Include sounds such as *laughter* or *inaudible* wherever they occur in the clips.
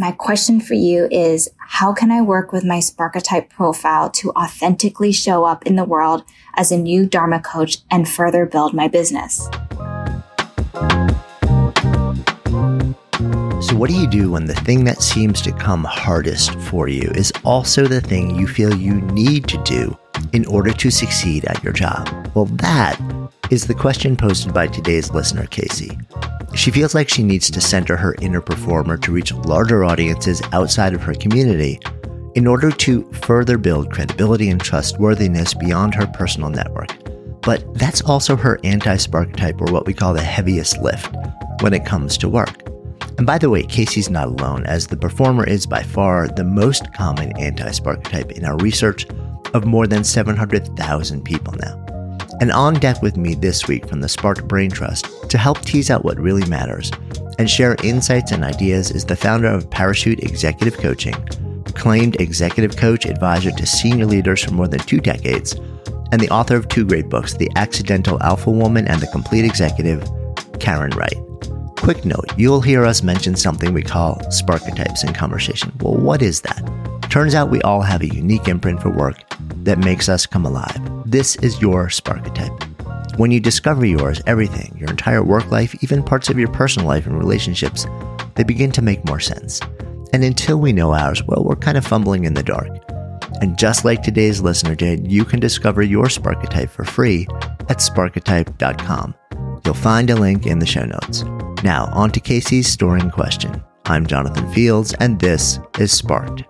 My question for you is how can I work with my Sparketype profile to authentically show up in the world as a new Dharma coach and further build my business? So, what do you do when the thing that seems to come hardest for you is also the thing you feel you need to do in order to succeed at your job? Well, that is the question posted by today's listener, Kaycee. She feels like she needs to center her inner performer to reach larger audiences outside of her community in order to further build credibility and trustworthiness beyond her personal network. But that's also her anti spark type, or what we call the heaviest lift, when it comes to work. And by the way, Kaycee's not alone, as the performer is by far the most common anti spark type in our research of more than 700,000 people now. And on deck with me this week from the Spark Brain Trust to help tease out what really matters and share insights and ideas is the founder of Parachute Executive Coaching, acclaimed executive coach, advisor to senior leaders for more than two decades, and the author of two great books, The Accidental Alpha Woman and The Complete Executive, Karen Wright. Quick note, you'll hear us mention something we call Sparketypes in conversation. Well, what is that? Turns out we all have a unique imprint for work that makes us come alive. This is your Sparketype. When you discover yours, everything, your entire work life, even parts of your personal life and relationships, they begin to make more sense. And until we know ours, well, we're kind of fumbling in the dark. And just like today's listener did, you can discover your Sparketype for free at sparketype.com. You'll find a link in the show notes. Now, on to Kaycee's storing question. I'm Jonathan Fields, and this is Sparked.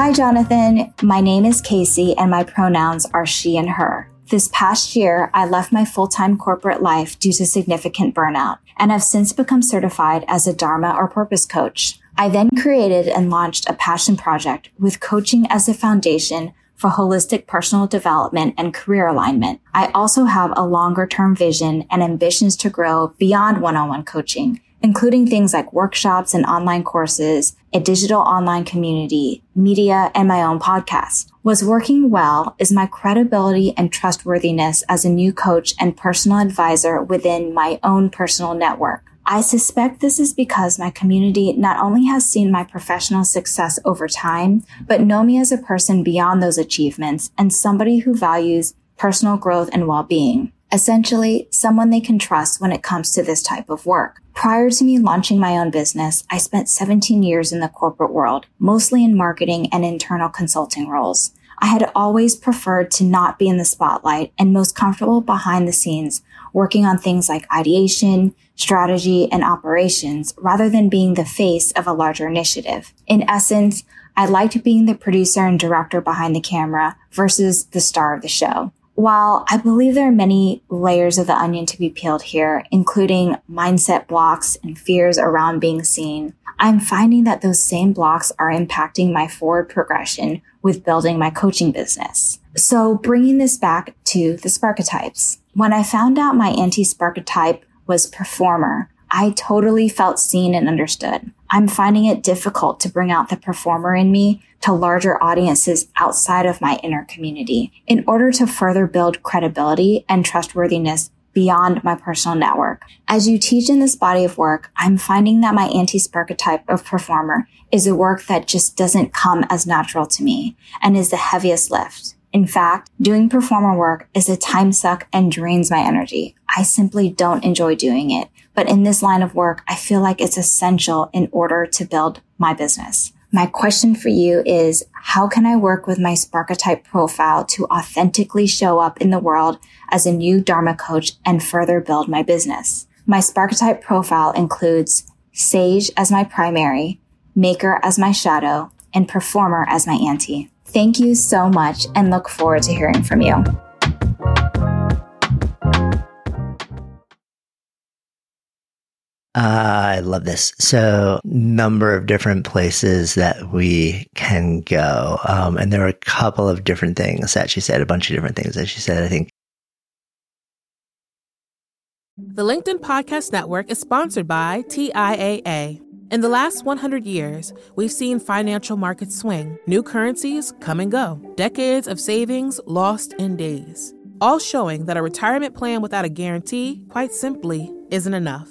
Hi, Jonathan. My name is Kaycee, and my pronouns are she and her. This past year, I left my full time corporate life due to significant burnout and have since become certified as a Dharma or purpose coach. I then created and launched a passion project with coaching as a foundation for holistic personal development and career alignment. I also have a longer term vision and ambitions to grow beyond one on one coaching including things like workshops and online courses, a digital online community, media, and my own podcast. What's working well is my credibility and trustworthiness as a new coach and personal advisor within my own personal network. I suspect this is because my community not only has seen my professional success over time, but know me as a person beyond those achievements and somebody who values personal growth and well-being. Essentially, someone they can trust when it comes to this type of work. Prior to me launching my own business, I spent 17 years in the corporate world, mostly in marketing and internal consulting roles. I had always preferred to not be in the spotlight and most comfortable behind the scenes, working on things like ideation, strategy, and operations rather than being the face of a larger initiative. In essence, I liked being the producer and director behind the camera versus the star of the show. While I believe there are many layers of the onion to be peeled here, including mindset blocks and fears around being seen, I'm finding that those same blocks are impacting my forward progression with building my coaching business. So bringing this back to the Sparketypes. When I found out my anti-Sparketype was performer, I totally felt seen and understood. I'm finding it difficult to bring out the performer in me to larger audiences outside of my inner community in order to further build credibility and trustworthiness beyond my personal network. As you teach in this body of work, I'm finding that my anti-Sparketype of performer is a work that just doesn't come as natural to me and is the heaviest lift. In fact, doing performer work is a time suck and drains my energy. I simply don't enjoy doing it. But in this line of work, I feel like it's essential in order to build my business. My question for you is, how can I work with my Sparketype profile to authentically show up in the world as a new Dharma coach and further build my business? My Sparketype profile includes Sage as my primary, Maker as my shadow, and Performer as my anti. Thank you so much and look forward to hearing from you. Uh, I love this. So, number of different places that we can go. Um, and there were a couple of different things that she said, a bunch of different things that she said. I think The LinkedIn Podcast Network is sponsored by TIAA. In the last 100 years, we've seen financial markets swing, new currencies come and go, decades of savings lost in days, all showing that a retirement plan without a guarantee, quite simply, isn't enough.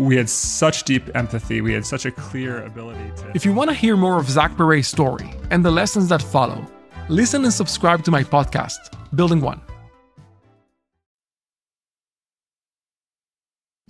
we had such deep empathy. We had such a clear ability to. If you want to hear more of Zach Perret's story and the lessons that follow, listen and subscribe to my podcast, Building One.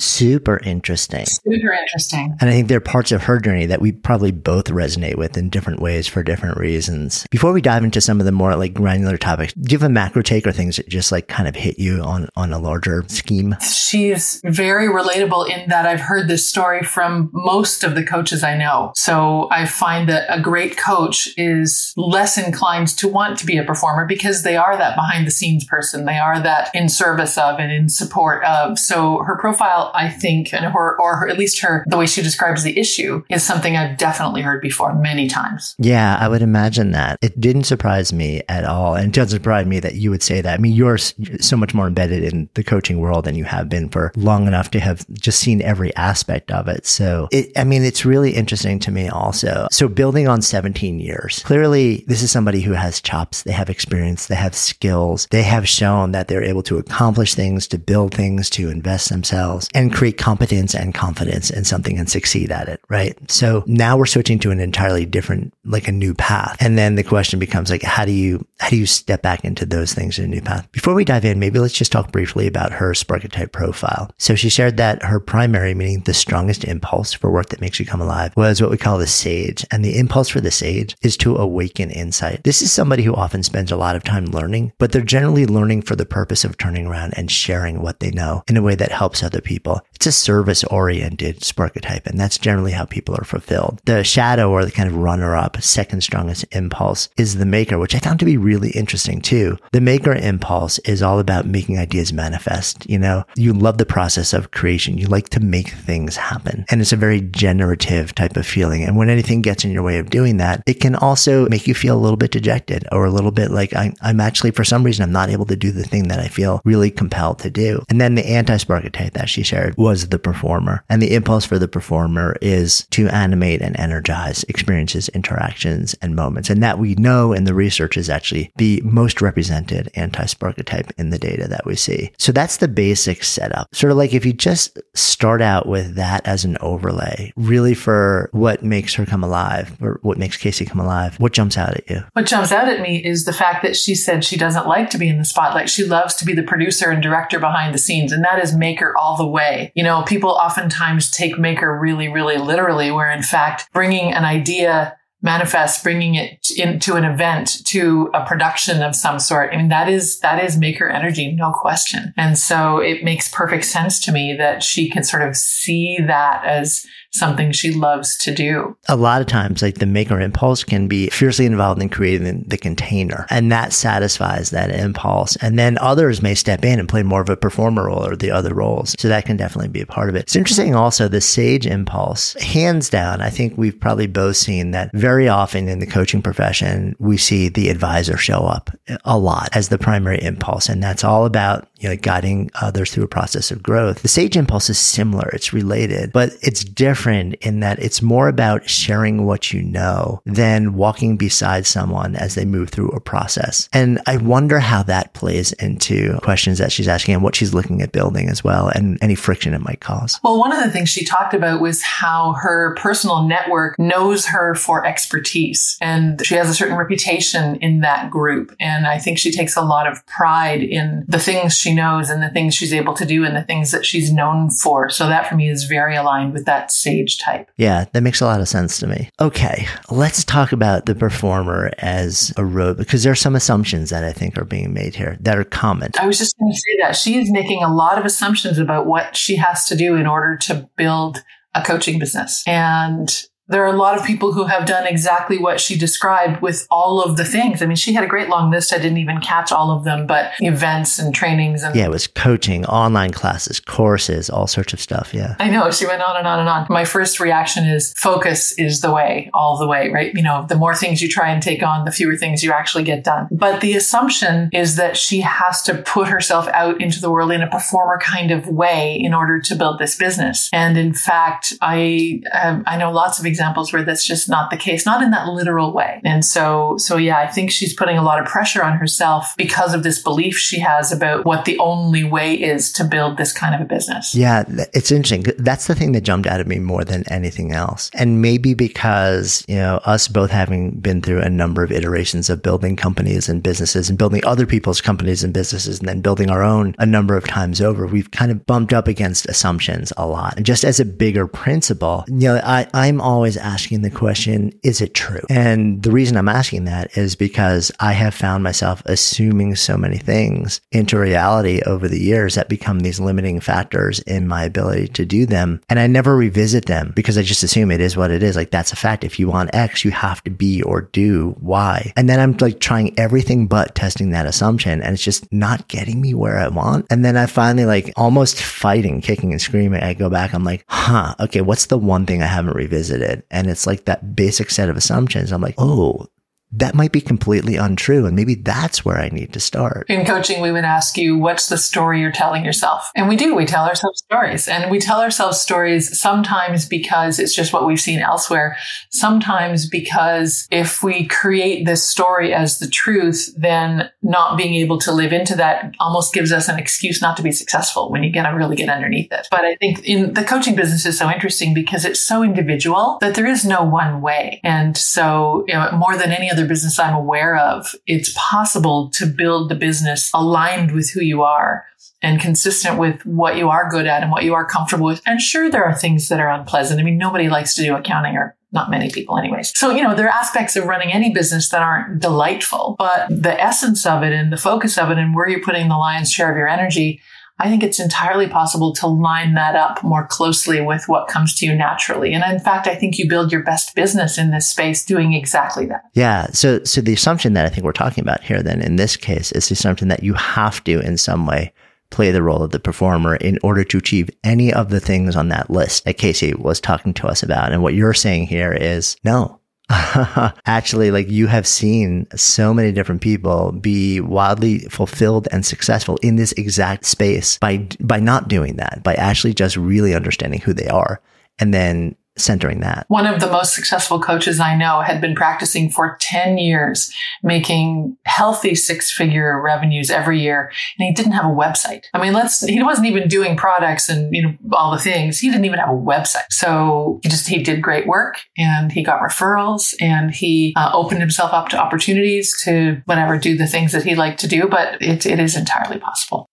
Super interesting. Super interesting. And I think there are parts of her journey that we probably both resonate with in different ways for different reasons. Before we dive into some of the more like granular topics, do you have a macro take or things that just like kind of hit you on, on a larger scheme? She's very relatable in that I've heard this story from most of the coaches I know. So I find that a great coach is less inclined to want to be a performer because they are that behind the scenes person. They are that in service of and in support of. So her profile, I think, and her, or her, at least her, the way she describes the issue is something I've definitely heard before many times. Yeah, I would imagine that. It didn't surprise me at all. And it doesn't surprise me that you would say that. I mean, you're so much more embedded in the coaching world than you have been for long enough to have just seen every aspect of it. So it, I mean, it's really interesting to me also. So building on 17 years, clearly this is somebody who has chops. They have experience. They have skills. They have shown that they're able to accomplish things, to build things, to invest themselves and create competence and confidence in something and succeed at it. Right. So now we're switching to an entirely different, like a new path. And then the question becomes like, how do you, how do you step back into those things in a new path? Before we dive in, maybe let's just talk briefly about her Sparketype profile. So she shared that her primary, meaning the strongest impulse for work that makes you come alive was what we call the sage. And the impulse for the sage is to awaken insight. This is somebody who often spends a lot of time learning, but they're generally learning for the purpose of turning around and sharing what they know in a way that helps other people. It's a service oriented Sparketype, and that's generally how people are fulfilled. The shadow or the kind of runner up, second strongest impulse is the maker, which I found to be really interesting too. The maker impulse is all about making ideas manifest. You know, you love the process of creation. You like to make things happen. And it's a very generative type of feeling. And when anything gets in your way of doing that, it can also make you feel a little bit dejected or a little bit like I, I'm actually, for some reason, I'm not able to do the thing that I feel really compelled to do. And then the anti-Sparketype that she shared was the performer. And the impulse for the performer is to animate and energize experiences, interactions, and moments. And that we know in the research is actually the most represented anti-Sparketype in the data that we see. So that's the basic setup. Sort of like if you just start out with that as an overlay, really for what makes her come alive or what makes Kaycee come alive, what jumps out at you? What jumps out at me is the fact that she said she doesn't like to be in the spotlight. She loves to be the producer and director behind the scenes, and that is maker all the way. You know, people oftentimes take maker really, really literally, where in fact, bringing an idea manifest bringing it into an event to a production of some sort. I mean that is that is maker energy no question. And so it makes perfect sense to me that she can sort of see that as something she loves to do. A lot of times, like the maker impulse can be fiercely involved in creating the container, and that satisfies that impulse. And then others may step in and play more of a performer role or the other roles. So that can definitely be a part of it. It's interesting also the sage impulse, hands down, I think we've probably both seen that very often in the coaching profession, we see the advisor show up a lot as the primary impulse. And that's all about, you know, guiding others through a process of growth. The sage impulse is similar. It's related, but it's different in that it's more about sharing what you know than walking beside someone as they move through a process. And I wonder how that plays into questions that she's asking and what she's looking at building as well and any friction it might cause. Well, one of the things she talked about was how her personal network knows her for expertise and she has a certain reputation in that group. And I think she takes a lot of pride in the things she knows and the things she's able to do and the things that she's known for. So that for me is very aligned with that sage type. Yeah, that makes a lot of sense to me. Okay, let's talk about the performer as a road because there are some assumptions that I think are being made here that are common. I was just going to say that she is making a lot of assumptions about what she has to do in order to build a coaching business. And there are a lot of people who have done exactly what she described with all of the things. I mean, she had a great long list. I didn't even catch all of them, but events and trainings and yeah, it was coaching, online classes, courses, all sorts of stuff. Yeah. I know. She went on and on and on. My first reaction is focus is the way, all the way, right? You know, the more things you try and take on, the fewer things you actually get done. But the assumption is that she has to put herself out into the world in a performer kind of way in order to build this business. And in fact, I, um, I know lots of examples examples where that's just not the case, not in that literal way. And so, so yeah, I think she's putting a lot of pressure on herself because of this belief she has about what the only way is to build this kind of a business. Yeah, it's interesting. That's the thing that jumped out at me more than anything else. And maybe because, you know, us both having been through a number of iterations of building companies and businesses and building other people's companies and businesses and then building our own a number of times over, we've kind of bumped up against assumptions a lot. And just as a bigger principle, you know, I, I'm always always asking the question, is it true? And the reason I'm asking that is because I have found myself assuming so many things into reality over the years that become these limiting factors in my ability to do them. And I never revisit them because I just assume it is what it is. Like that's a fact. If you want X, you have to be or do Y. And then I'm like trying everything but testing that assumption. And it's just not getting me where I want. And then I finally like almost fighting, kicking and screaming. I go back. I'm like, huh, okay, what's the one thing I haven't revisited? And it's like that basic set of assumptions. I'm like, oh, that might be completely untrue. And maybe that's where I need to start. In coaching, we would ask you, what's the story you're telling yourself? And we do. We tell ourselves stories. And we tell ourselves stories sometimes because it's just what we've seen elsewhere. Sometimes because if we create this story as the truth, then not being able to live into that almost gives us an excuse not to be successful when you get to really get underneath it. But I think in the coaching business is so interesting because it's so individual that there is no one way. And so, you know, more than any other other business I'm aware of, it's possible to build the business aligned with who you are and consistent with what you are good at and what you are comfortable with. And sure, there are things that are unpleasant. I mean, nobody likes to do accounting or not many people anyways. So, you know, there are aspects of running any business that aren't delightful, but the essence of it and the focus of it and where you're putting the lion's share of your energy I think it's entirely possible to line that up more closely with what comes to you naturally. And in fact, I think you build your best business in this space doing exactly that. Yeah. So, so the assumption that I think we're talking about here then in this case is the assumption that you have to in some way play the role of the performer in order to achieve any of the things on that list that Kaycee was talking to us about. And what you're saying here is no, *laughs* Actually, like you have seen so many different people be wildly fulfilled and successful in this exact space by by not doing that, by actually just really understanding who they are. And then centering that. One of the most successful coaches I know had been practicing for 10 years, making healthy six figure revenues every year. And he didn't have a website. I mean, let's, he wasn't even doing products and, you know, all the things. He didn't even have a website. So he just, he did great work and he got referrals and he uh, opened himself up to opportunities to whatever, do the things that he liked to do. But it, it is entirely possible.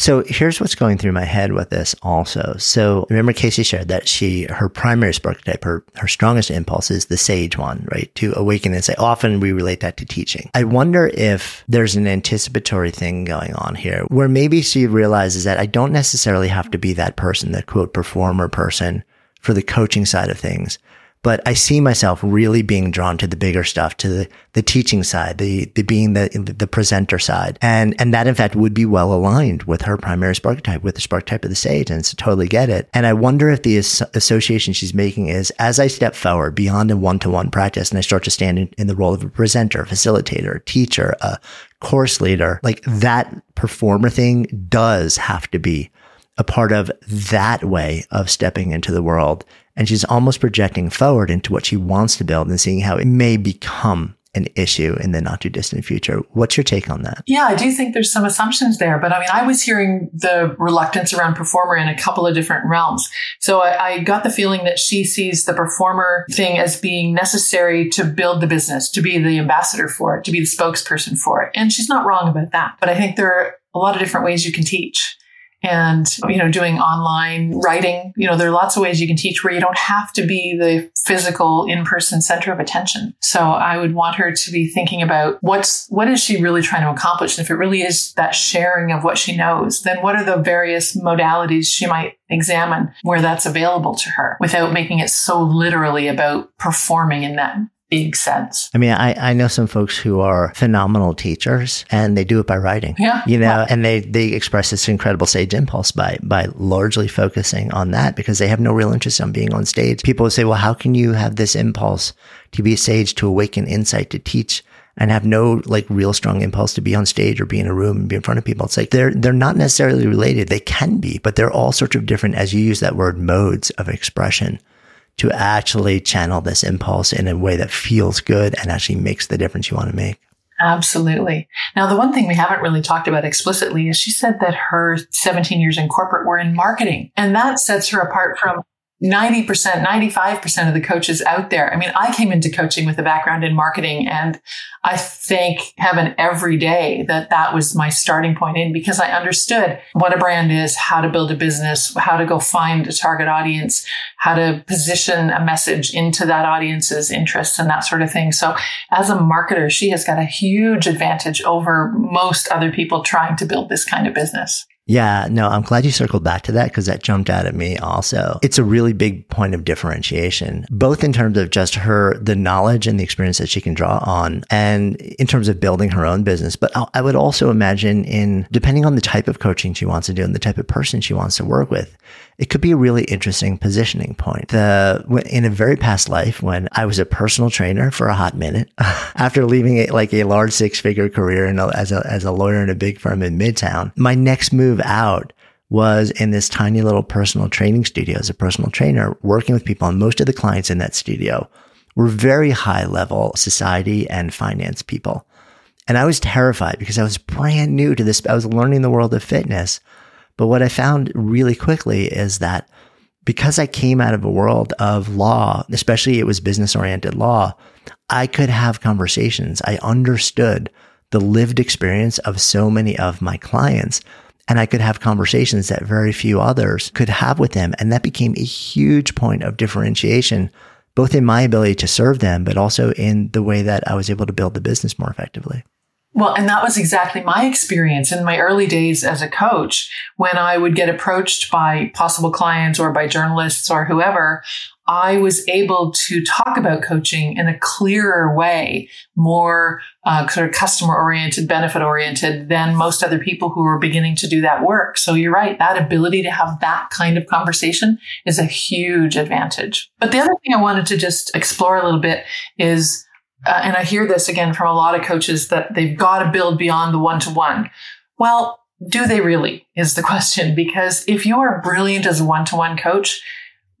So here's what's going through my head with this also. So remember Kaycee shared that she, her primary spark type, her, her strongest impulse is the sage one, right? To awaken and say, often we relate that to teaching. I wonder if there's an anticipatory thing going on here where maybe she realizes that I don't necessarily have to be that person, the quote performer person for the coaching side of things but I see myself really being drawn to the bigger stuff, to the, the teaching side, the, the being the, the presenter side. And, and that in fact would be well aligned with her primary spark type, with the spark type of the sage. And so totally get it. And I wonder if the as- association she's making is as I step forward beyond a one to one practice and I start to stand in, in the role of a presenter, facilitator, teacher, a course leader, like that performer thing does have to be a part of that way of stepping into the world. And she's almost projecting forward into what she wants to build and seeing how it may become an issue in the not too distant future. What's your take on that? Yeah, I do think there's some assumptions there, but I mean, I was hearing the reluctance around performer in a couple of different realms. So I, I, got the feeling that she sees the performer thing as being necessary to build the business, to be the ambassador for it, to be the spokesperson for it. And she's not wrong about that. But I think there are a lot of different ways you can teach and you know doing online writing. You know there are lots of ways you can teach where you don't have to be the physical in-person center of attention. So i would want her to be thinking about what's what is she really trying to accomplish? And if it really is that sharing of what she knows then what are the various modalities she might examine where that's available to her without making it so literally about performing in that big sense. I mean, I, I know some folks who are phenomenal teachers and they do it by writing. Yeah. You know, yeah. and they, they express this incredible sage impulse by, by largely focusing on that because they have no real interest in being on stage. People say, well, how can you have this impulse to be a sage, to awaken insight, to teach? and have no like real strong impulse to be on stage or be in a room and be in front of people. It's like they're they're not necessarily related. They can be, but they're all sorts of different, as you use that word, modes of expression to actually channel this impulse in a way that feels good and actually makes the difference you want to make. Absolutely. Now, the one thing we haven't really talked about explicitly is she said that her 17 years in corporate were in marketing. And that sets her apart from 90%, 95% of the coaches out there. I mean, I came into coaching with a background in marketing and I thank heaven every day that that was my starting point in because I understood what a brand is, how to build a business, how to go find a target audience, how to position a message into that audience's interests and that sort of thing. So as a marketer, she has got a huge advantage over most other people trying to build this kind of business. Yeah, no, I'm glad you circled back to that because that jumped out at me also. It's a really big point of differentiation, both in terms of just her, the knowledge and the experience that she can draw on, and in terms of building her own business. But I would also imagine in, depending on the type of coaching she wants to do and the type of person she wants to work with, it could be a really interesting positioning point. The, in a very past life, when I was a personal trainer for a hot minute, *laughs* after leaving a, like a large six figure career a, as a, as a lawyer in a big firm in Midtown, my next move out was in this tiny little personal training studio as a personal trainer, working with people. And most of the clients in that studio were very high level society and finance people. And I was terrified because I was brand new to this. I was learning the world of fitness. But what I found really quickly is that because I came out of a world of law, especially it was business oriented law, I could have conversations. I understood the lived experience of so many of my clients. And I could have conversations that very few others could have with them. And that became a huge point of differentiation, both in my ability to serve them, but also in the way that I was able to build the business more effectively. Well, and that was exactly my experience in my early days as a coach when I would get approached by possible clients or by journalists or whoever. I was able to talk about coaching in a clearer way, more uh, sort of customer oriented, benefit oriented than most other people who were beginning to do that work. So you're right. That ability to have that kind of conversation is a huge advantage. But the other thing I wanted to just explore a little bit is uh, and I hear this again from a lot of coaches that they've got to build beyond the one to one. Well, do they really is the *laughs* question because if you are brilliant as a one to one coach,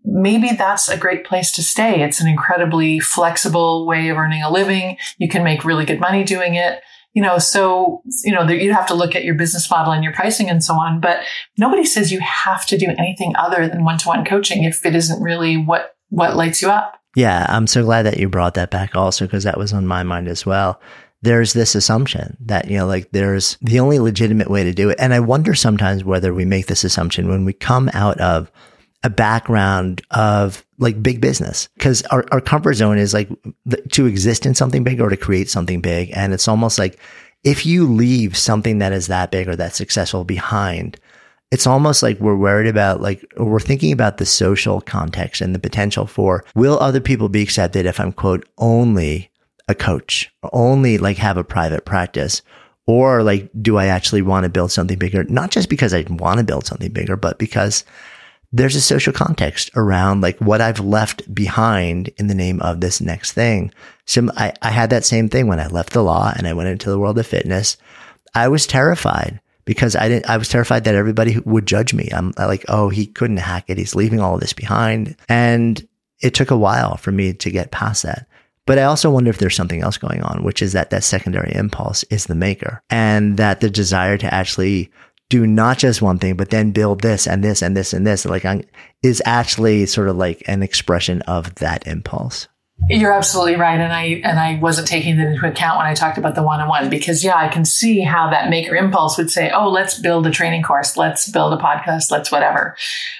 maybe that's a great place to stay. It's an incredibly flexible way of earning a living. You can make really good money doing it. You know, so, you know, you have to look at your business model and your pricing and so on, but nobody says you have to do anything other than one to one coaching if it isn't really what, what lights you up. Yeah, I'm so glad that you brought that back also because that was on my mind as well. There's this assumption that, you know, like there's the only legitimate way to do it. And I wonder sometimes whether we make this assumption when we come out of a background of like big business because our, our comfort zone is like to exist in something big or to create something big. And it's almost like if you leave something that is that big or that successful behind, it's almost like we're worried about like we're thinking about the social context and the potential for will other people be accepted if I'm quote only a coach, only like have a private practice, or like do I actually want to build something bigger? Not just because I want to build something bigger, but because there's a social context around like what I've left behind in the name of this next thing. So I, I had that same thing when I left the law and I went into the world of fitness. I was terrified because I didn't, I was terrified that everybody would judge me. I'm like, oh, he couldn't hack it. He's leaving all this behind. And it took a while for me to get past that. But I also wonder if there's something else going on, which is that that secondary impulse is the maker and that the desire to actually do not just one thing, but then build this and this and this and this, like is actually sort of like an expression of that impulse. You're absolutely right, and I and I wasn't taking that into account when I talked about the one-on-one because yeah, I can see how that maker impulse would say, "Oh, let's build a training course, let's build a podcast, let's whatever,"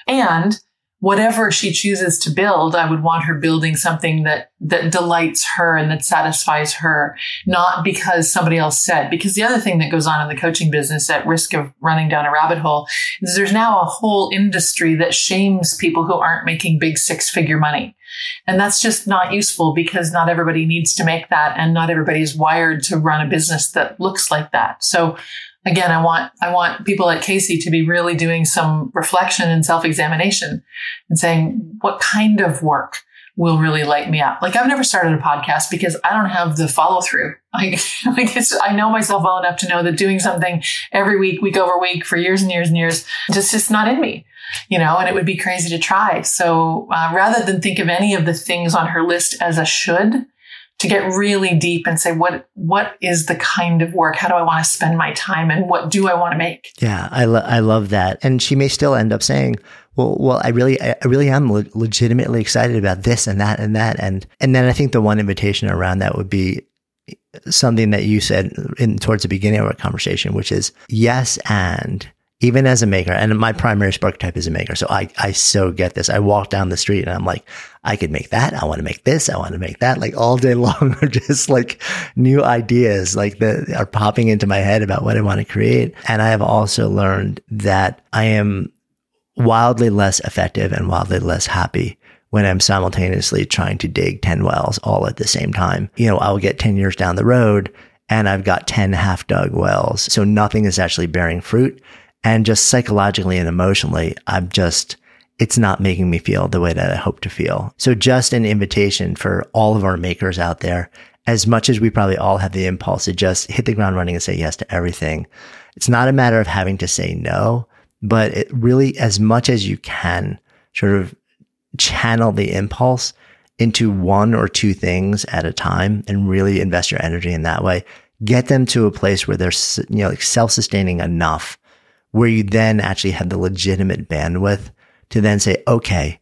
and whatever she chooses to build, I would want her building something that, that delights her and that satisfies her, not because somebody else said. Because the other thing that goes on in the coaching business at risk of running down a rabbit hole is there's now a whole industry that shames people who aren't making big six figure money. And that's just not useful because not everybody needs to make that and not everybody is wired to run a business that looks like that. So again, I want, I want people like Kaycee to be really doing some reflection and self-examination and saying, what kind of work will really light me up? Like I've never started a podcast because I don't have the follow through. I, *laughs* like I know myself well enough to know that doing something every week, week over week for years and years and years, just, just not in me you know, and it would be crazy to try. So uh, rather than think of any of the things on her list as a should, to get really deep and say what what is the kind of work? How do i want to spend my time and what do i want to make? Yeah i, lo- I love that. And she may still end up saying well well i really i really am le- legitimately excited about this and that and that. And and then i think the one invitation around that would be something that you said in towards the beginning of our conversation which is yes and even as a maker, and my primary spark type is a maker. So I, I so get this. I walk down the street and I'm like, I could make that. I want to make this. I want to make that. Like all day *laughs* long are just like new ideas like that are popping into my head about what I want to create. And I have also learned that I am wildly less effective and wildly less happy when I'm simultaneously trying to dig 10 wells all at the same time. You know, I'll get 10 years down the road and I've got 10 half dug wells. So nothing is actually bearing fruit. And just psychologically and emotionally, I'm just, it's not making me feel the way that I hope to feel. So just an invitation for all of our makers out there, as much as we probably all have the impulse to just hit the ground running and say yes to everything. It's not a matter of having to say no, but it really, as much as you can sort of channel the impulse into one or two things at a time and really invest your energy in that way. Get them to a place where they're, you know, like self-sustaining enough where you then actually have the legitimate bandwidth to then say, okay,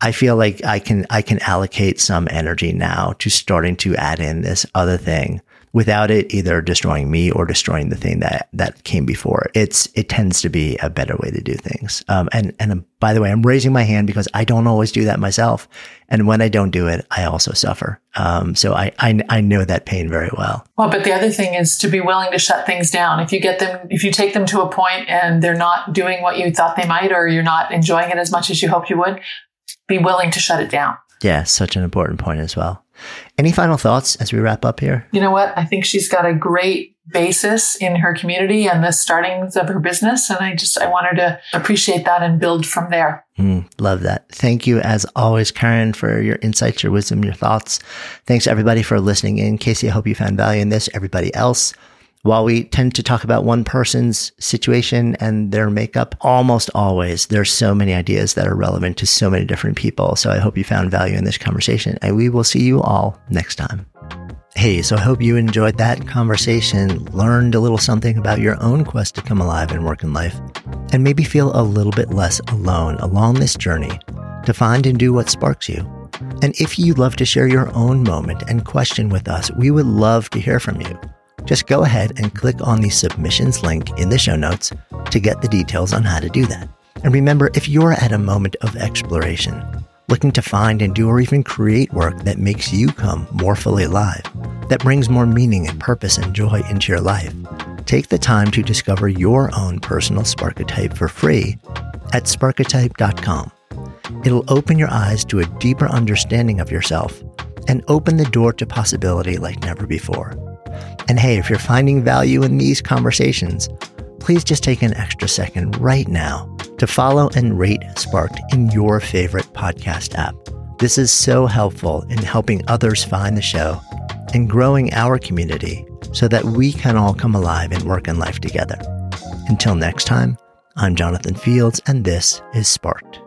I feel like I can, I can allocate some energy now to starting to add in this other thing without it either destroying me or destroying the thing that that came before. It's it tends to be a better way to do things. Um, and and um, by the way, I'm raising my hand because I don't always do that myself, and when I don't do it, I also suffer. Um, so I, I I know that pain very well. Well, but the other thing is to be willing to shut things down. If you get them, if you take them to a point and they're not doing what you thought they might, or you're not enjoying it as much as you hoped you would, be willing to shut it down. Yeah, such an important point as well. Any final thoughts as we wrap up here? You know what? I think she's got a great basis in her community and the startings of her business. And I just, I want her to appreciate that and build from there. Mm, love that. Thank you, as always, Karen, for your insights, your wisdom, your thoughts. Thanks, everybody, for listening in. Kaycee, I hope you found value in this. Everybody else, while we tend to talk about one person's situation and their makeup, almost always there's so many ideas that are relevant to so many different people. So I hope you found value in this conversation and we will see you all next time. Hey, so I hope you enjoyed that conversation, learned a little something about your own quest to come alive in work and life, and maybe feel a little bit less alone along this journey to find and do what sparks you. And if you'd love to share your own moment and question with us, we would love to hear from you just go ahead and click on the submissions link in the show notes to get the details on how to do that. And remember, if you're at a moment of exploration, looking to find and do or even create work that makes you come more fully alive, that brings more meaning and purpose and joy into your life, take the time to discover your own personal Sparketype for free at sparketype.com. It'll open your eyes to a deeper understanding of yourself and open the door to possibility like never before. And hey, if you're finding value in these conversations, please just take an extra second right now to follow and rate Sparked in your favorite podcast app. This is so helpful in helping others find the show and growing our community so that we can all come alive in work and life together. Until next time, I'm Jonathan Fields, and this is Sparked.